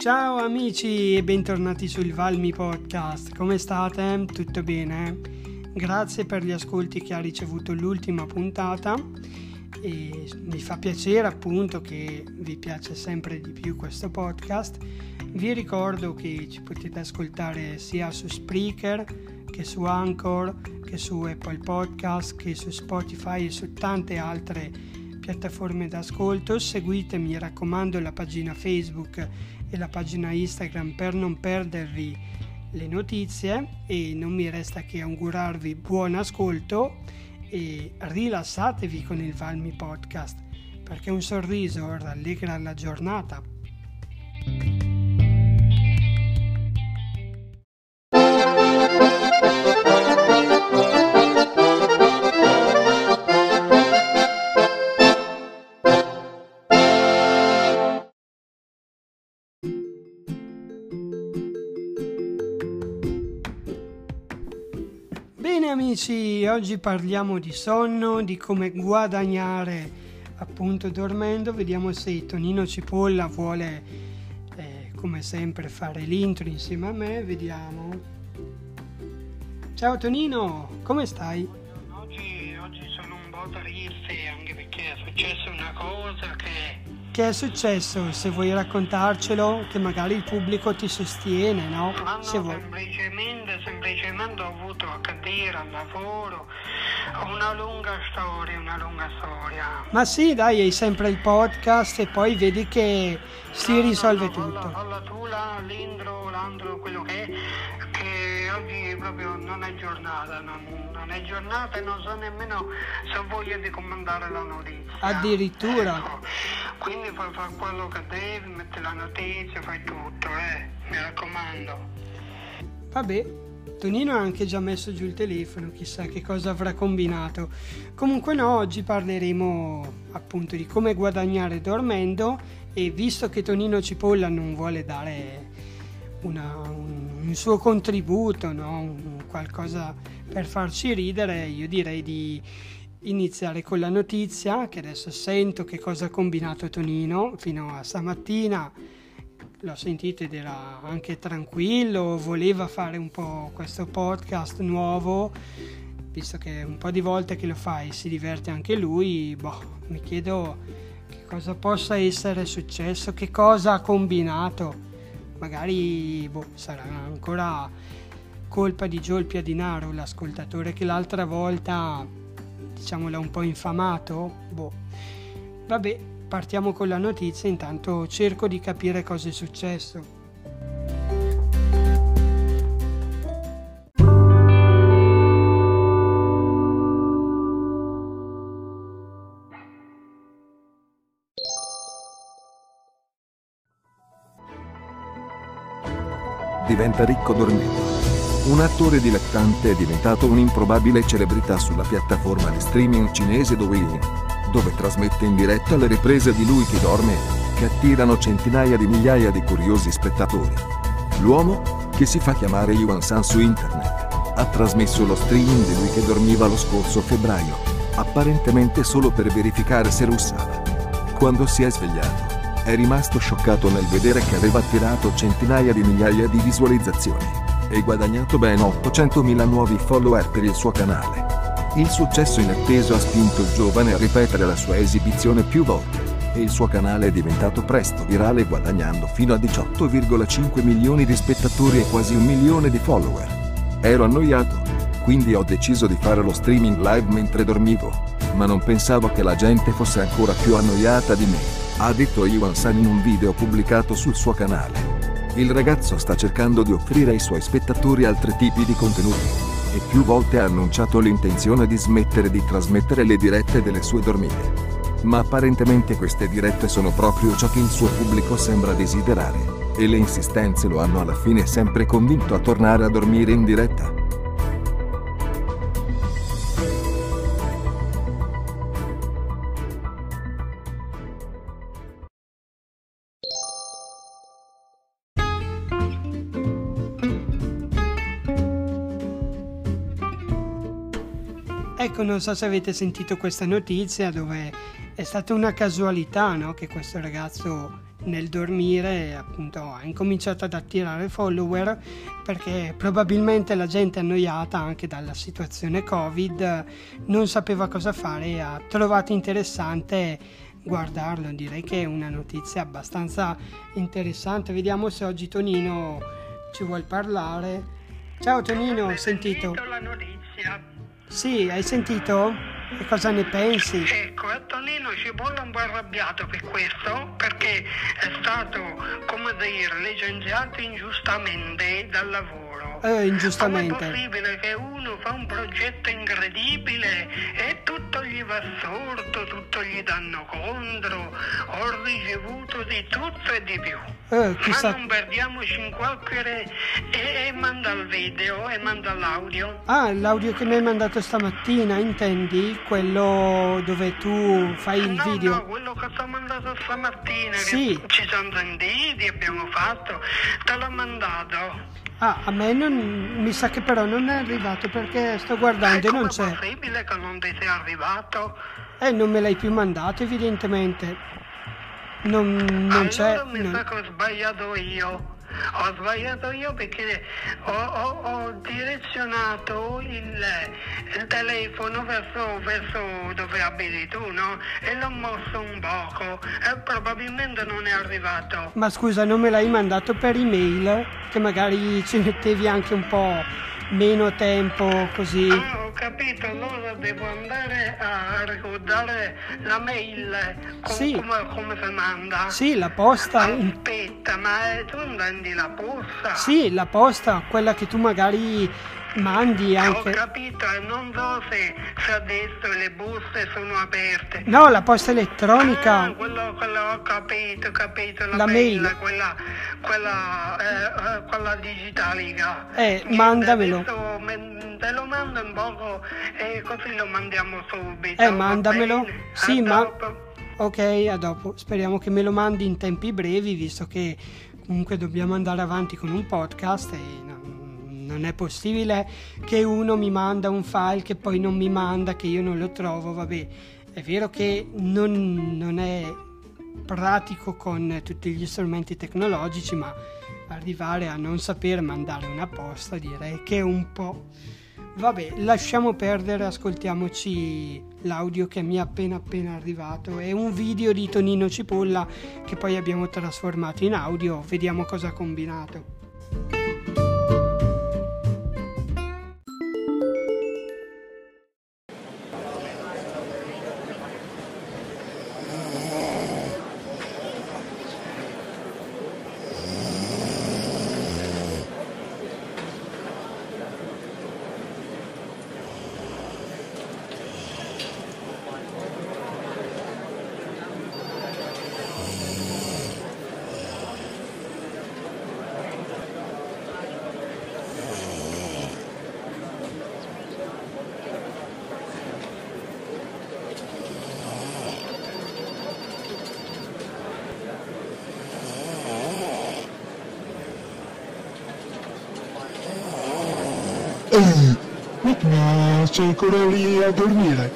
Ciao amici e bentornati sul Valmi Podcast. Come state? Tutto bene? Grazie per gli ascolti che ha ricevuto l'ultima puntata e mi fa piacere appunto che vi piace sempre di più questo podcast. Vi ricordo che ci potete ascoltare sia su Spreaker che su Anchor, che su Apple Podcast, che su Spotify e su tante altre piattaforme d'ascolto. Seguitemi, mi raccomando, la pagina Facebook e la pagina Instagram per non perdervi le notizie e non mi resta che augurarvi buon ascolto e rilassatevi con il Valmi Podcast perché un sorriso rallegra la giornata. Amici, oggi parliamo di sonno, di come guadagnare appunto dormendo. Vediamo se Tonino Cipolla vuole eh, come sempre fare l'intro insieme a me. Vediamo. Ciao Tonino, come stai? Oggi, oggi sono un po' triste anche perché è successa una cosa che Che è successo? Se vuoi raccontarcelo, che magari il pubblico ti sostiene, no? ma no, Se vuoi. semplicemente, semplicemente ho avuto a cadere al lavoro. Una lunga storia, una lunga storia. Ma sì, dai, hai sempre il podcast e poi vedi che si No, risolve no, tutto. Alla, alla tu là, l'indro, l'andro, quello che è, che oggi proprio non è giornata, non, non è giornata e non so nemmeno se ho voglia di comandare la notizia. Addirittura. Ecco, Quindi puoi fare quello che devi, metti la notizia, fai tutto, eh, mi raccomando. Vabbè, Tonino ha anche già messo giù il telefono, chissà che cosa avrà combinato. Comunque no, oggi parleremo appunto di come guadagnare dormendo e visto che Tonino Cipolla non vuole dare una- un, un suo contributo, no? Un- qualcosa per farci ridere, io direi di iniziare con la notizia, che adesso sento che cosa ha combinato Tonino fino a stamattina l'ho sentito ed era anche tranquillo, voleva fare un po' questo podcast nuovo, visto che un po' di volte che lo fa e si diverte anche lui, boh, mi chiedo che cosa possa essere successo, che cosa ha combinato. Magari boh, sarà ancora colpa di Joel Piadinaro, l'ascoltatore che l'altra volta diciamo l'ha un po' infamato. Boh. Vabbè, partiamo con la notizia, intanto cerco di capire cosa è successo. diventa ricco dormendo. Un attore dilettante è diventato un'improbabile celebrità sulla piattaforma di streaming cinese Douyin, dove trasmette in diretta le riprese di lui che dorme, che attirano centinaia di migliaia di curiosi spettatori. L'uomo, che si fa chiamare Yuan San su internet, ha trasmesso lo streaming di lui che dormiva lo scorso febbraio, apparentemente solo per verificare se russava. Quando si è svegliato, è rimasto scioccato nel vedere che aveva attirato centinaia di migliaia di visualizzazioni e guadagnato ben 800.000 nuovi follower per il suo canale. Il successo inatteso ha spinto il giovane a ripetere la sua esibizione più volte e il suo canale è diventato presto virale guadagnando fino a 18,5 milioni di spettatori e quasi un milione di follower. Ero annoiato, quindi ho deciso di fare lo streaming live mentre dormivo, ma non pensavo che la gente fosse ancora più annoiata di me, ha detto Iwan San in un video pubblicato sul suo canale. Il ragazzo sta cercando di offrire ai suoi spettatori altri tipi di contenuti e più volte ha annunciato l'intenzione di smettere di trasmettere le dirette delle sue dormite. Ma apparentemente queste dirette sono proprio ciò che il suo pubblico sembra desiderare, e le insistenze lo hanno alla fine sempre convinto a tornare a dormire in diretta. Ecco, non so se avete sentito questa notizia dove è stata una casualità no? che questo ragazzo nel dormire appunto ha incominciato ad attirare follower perché probabilmente la gente annoiata anche dalla situazione covid non sapeva cosa fare e ha trovato interessante guardarlo. Direi che è una notizia abbastanza interessante. Vediamo se oggi Tonino ci vuol parlare. Ciao Tonino ho sentito. La notizia sì hai sentito e cosa ne pensi Ecco, Antonino Cipolla è un po' arrabbiato per questo, perché è stato, come dire, licenziato ingiustamente dal lavoro. Eh, ingiustamente Com'è possibile che uno fa un progetto incredibile e tutto gli va storto, tutto gli danno contro, ho ricevuto di tutto e di più. eh, Ma chissà non perdiamoci in qualche e, e manda il video e manda l'audio. Ah, l'audio che mi hai mandato stamattina, intendi? Quello dove tu fai il no, video? no, quello che ti ho mandato stamattina, Sì. ci siamo sentiti, abbiamo fatto, te l'ho mandato. Ah, a me non... mi sa che però non è arrivato perché sto guardando e Com'è non c'è. possibile che non ti sia arrivato? Eh, non me l'hai più mandato evidentemente. Non, non c'è. allora mi non- sa che ho sbagliato io. Ho sbagliato io perché ho, ho- ho direzionato il, il telefono verso, verso dove abiti tu, no? E l'ho mosso un poco e probabilmente non è arrivato. Ma scusa, non me l'hai mandato per email? Che magari ci mettevi anche un po' meno tempo così. Ah, capito, allora devo andare a ricordare la mail com- Sì. come, come si manda. Sì, la posta. Aspetta, ma tu intendi la posta? Sì, la posta, quella che tu magari mandi Ho anche. capito e non so se, se adesso le buste sono aperte. No, la posta Ah, elettronica. quello, quello ho capito, ho capito, la, La mail, mail. quella, quella, eh, eh, quella digitalica. Eh, Niente, mandamelo. me- te lo mando un poco e così lo mandiamo subito. Eh, mandamelo. Sì, A ma- dopo. Ok, a dopo. Speriamo che me lo mandi in tempi brevi, visto che comunque dobbiamo andare avanti con un podcast e non, non è possibile che uno mi manda un file che poi non mi manda, che io non lo trovo. Vabbè, è vero che non, non è pratico con tutti gli strumenti tecnologici, ma arrivare a non saper mandare una posta direi che è un po'... Vabbè, lasciamo perdere, ascoltiamoci l'audio che mi è appena appena arrivato. È un video di Tonino Cipolla che poi abbiamo trasformato in audio, vediamo cosa ha combinato. Ehi, ma sei ancora lì a dormire?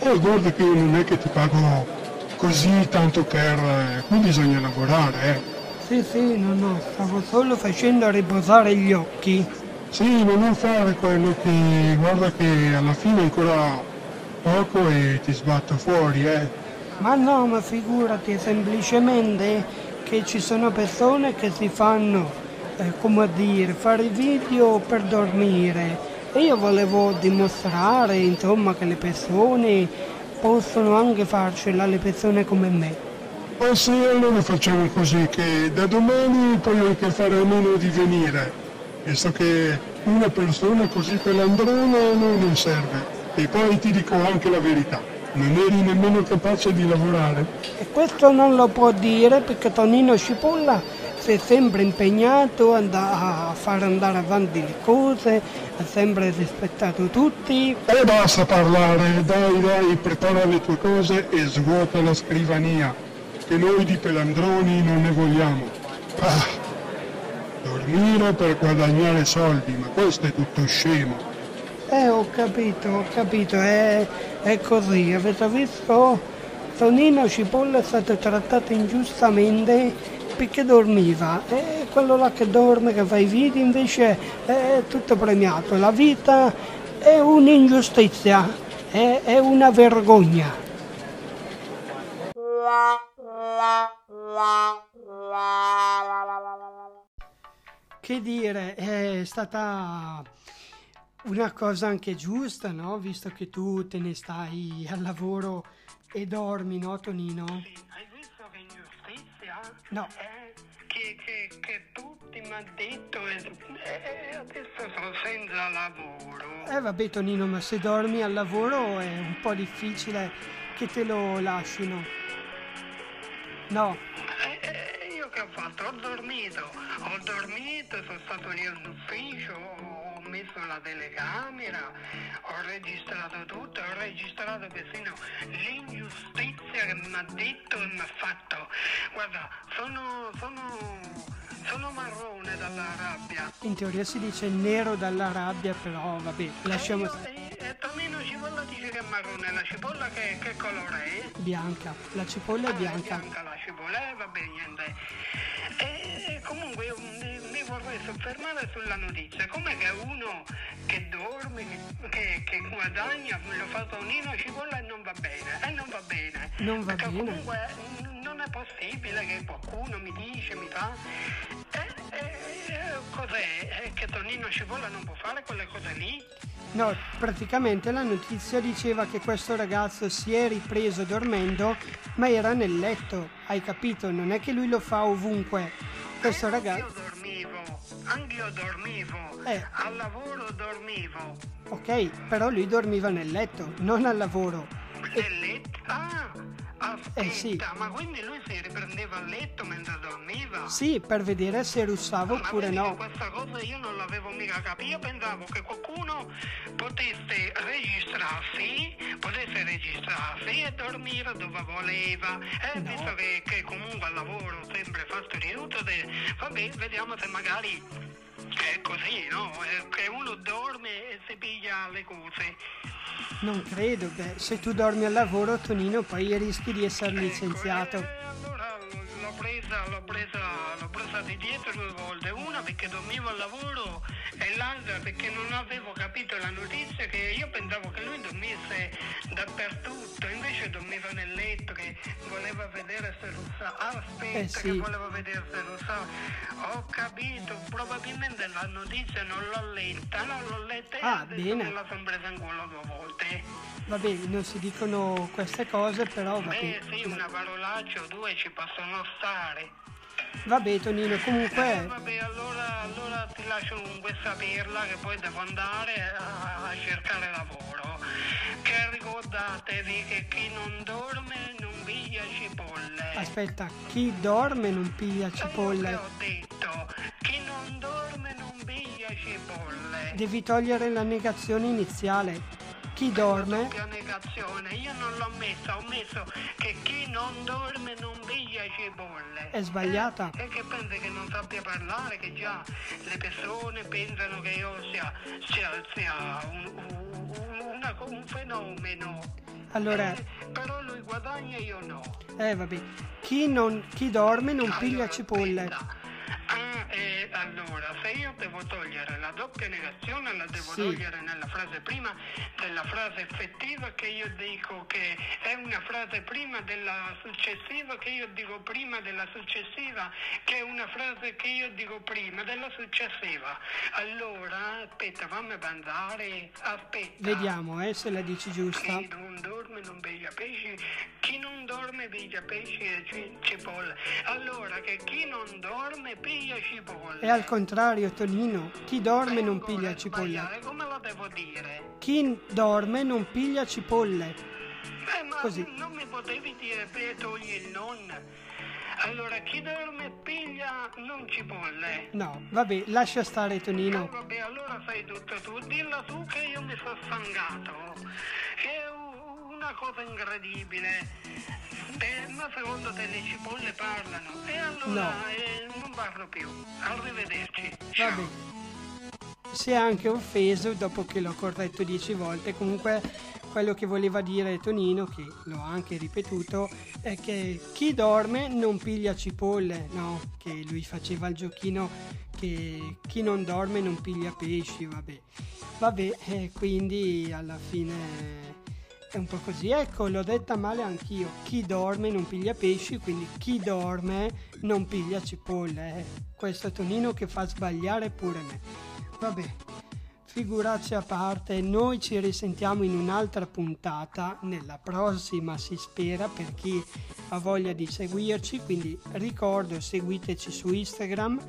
Oh, guarda che non è che ti pago così tanto per... eh, Qui bisogna lavorare, eh. Sì, sì, no, no, stavo solo facendo riposare gli occhi. Sì, ma non fare quello che... Guarda che alla fine ancora poco e ti sbatto fuori, eh. Ma no, ma figurati, semplicemente che ci sono persone che si fanno, eh, come dire, fare video per dormire. E io volevo dimostrare, insomma, che le persone possono anche farcela, le persone come me. O sì, allora facciamo così, che da domani puoi anche fare a meno di venire, visto che una persona così per l'androne a noi non serve. E poi ti dico anche la verità, non eri nemmeno capace di lavorare. E questo non lo può dire perché Tonino Cipolla si è sempre impegnato a far andare avanti le cose, ha sempre rispettato tutti. E basta parlare, dai dai, prepara le tue cose e svuota la scrivania, che noi di pelandroni non ne vogliamo. Ah, dormire per guadagnare soldi, ma questo è tutto scemo. Eh, ho capito, ho capito, è, è così. Avete visto Tonino Cipolla è stato trattato ingiustamente perché dormiva e quello là che dorme, che fa i video invece è tutto premiato. La vita è un'ingiustizia, è, è una vergogna. Che dire, è stata una cosa anche giusta, no? Visto che tu te ne stai al lavoro e dormi, no Tonino? No. Eh, che, che, che tutti mi hanno detto e eh, adesso sono senza lavoro. Eh vabbè Tonino, ma se dormi al lavoro è un po' difficile che te lo lasciino. No, Eh, eh, io che ho fatto? Ho dormito, ho dormito, sono stato lì all'ufficio, messo la telecamera, ho registrato tutto, ho registrato persino l'ingiustizia che mi ha detto e mi ha fatto. Guarda, sono, sono, sono marrone dalla rabbia. in teoria si dice nero dalla rabbia, però vabbè, lasciamo E io- e- e Tonino Cipolla dice che è marrone, la cipolla che, che colore è? bianca. La cipolla è Ah, bianca. la cipolla, eh, va bene, niente. E, e comunque vorrei soffermare sulla notizia. Com'è che uno che dorme, che, che guadagna, lo fa Tonino Cipolla e non va bene? E non va bene. Non va Perché bene. comunque non è possibile che qualcuno mi dice, mi fa... Eh, eh, cos'è? Eh, che Tonino Cipolla non può fare quelle cose lì? No, praticamente la notizia diceva che questo ragazzo si è ripreso dormendo, ma era nel letto. Hai capito? Non è che lui lo fa ovunque. Questo ragazzo... Anch'io dormivo, anch'io dormivo, Eh. al lavoro dormivo. Ok, però lui dormiva nel letto, non al lavoro. Nel letto? Ah, aspetta, Eh, sì. ma quindi lui si riprendeva a letto mentre dormiva? Sì, per vedere se russava oppure no. questa cosa io non l'avevo mica capito, io pensavo che qualcuno potesse registrarsi, potesse registrarsi e dormire dove voleva. E No. visto che, che comunque al lavoro sempre fastidioso, de- vabbè, vediamo se magari è così, no? Eh, Che uno dorme e si piglia le cose. Non credo, beh, se tu dormi al lavoro, Tonino, poi rischi di essere licenziato. Presa, l'ho presa, l'ho presa di dietro due volte, una perché dormivo al lavoro e l'altra perché non avevo capito la notizia che io pensavo che lui dormisse dappertutto, invece dormiva nel letto che voleva vedere se russava. Ah, aspetta Eh, sì. che voleva vedere se russava. Ho capito, probabilmente la notizia non l'ho letta, non l'ho letta e Ah, bene. la sono presa in culo due volte. Vabbè, non si dicono queste cose, però Beh vabbè. sì, una parolaccia o due ci possono stare. Vabbè, Tonino, Eh, comunque, vabbè, allora, allora ti lascio con questa perla che poi devo andare a, a cercare lavoro. Che ricordatevi che chi non dorme non piglia cipolle. aspetta, chi dorme non piglia cipolle. che ho detto, chi non dorme non piglia cipolle. Devi togliere la negazione iniziale. Chi dorme, io non l'ho messa, ho messo che chi non dorme non piglia cipolle. È sbagliata. Eh, E che pensi che non sappia parlare, che già le persone pensano che io sia, sia, sia un, un- una- un fenomeno. allora, Eh, però lui guadagna e io no. eh vabbè, chi, non, chi dorme non piglia Allora, cipolle. aspetta. Ah, eh, allora, se io devo togliere la doppia negazione, la devo Sì. togliere nella frase prima della frase effettiva che io dico che è una frase prima della successiva che io dico prima della successiva che è una frase che io dico prima della successiva. Allora, aspetta, fammi pensare, aspetta. Vediamo, eh, se la dici giusta. Non dorme non piglia pesci, chi non dorme piglia pesci e ci- cipolle. Allora che chi non dorme piglia cipolle. È al contrario, Tonino, chi dorme non piglia sbagliare, Come lo devo dire? Chi dorme non piglia cipolle. Eh, ma Così. non mi potevi dire per togli il non. Allora chi dorme piglia non cipolle. No, vabbè, lascia stare Eh, Tonino. vabbè, allora sai tutto tu, dilla tu che io mi sono stancato. È u- una cosa incredibile. Eh, ma secondo te le cipolle parlano? E allora No. eh, non parlo più. Arrivederci. Ciao. Vabbè. Si è anche offeso dopo che l'ho corretto dieci volte. Comunque quello che voleva dire Tonino, che l'ho anche ripetuto, è che chi dorme non piglia cipolle, no? Che lui faceva il giochino che chi non dorme non piglia pesci, vabbè. Vabbè, eh, quindi alla fine è un po' così. Ecco, l'ho detta male anch'io. Chi dorme non piglia pesci, quindi chi dorme non piglia cipolle. Eh. Questo è Tonino che fa sbagliare pure me. Vabbè, figuracce a parte, noi ci risentiamo in un'altra puntata, nella prossima si spera per chi ha voglia di seguirci, quindi ricordo seguiteci su Instagram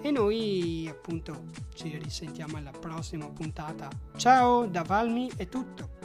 e noi appunto ci risentiamo alla prossima puntata. Ciao, da Valmi è tutto.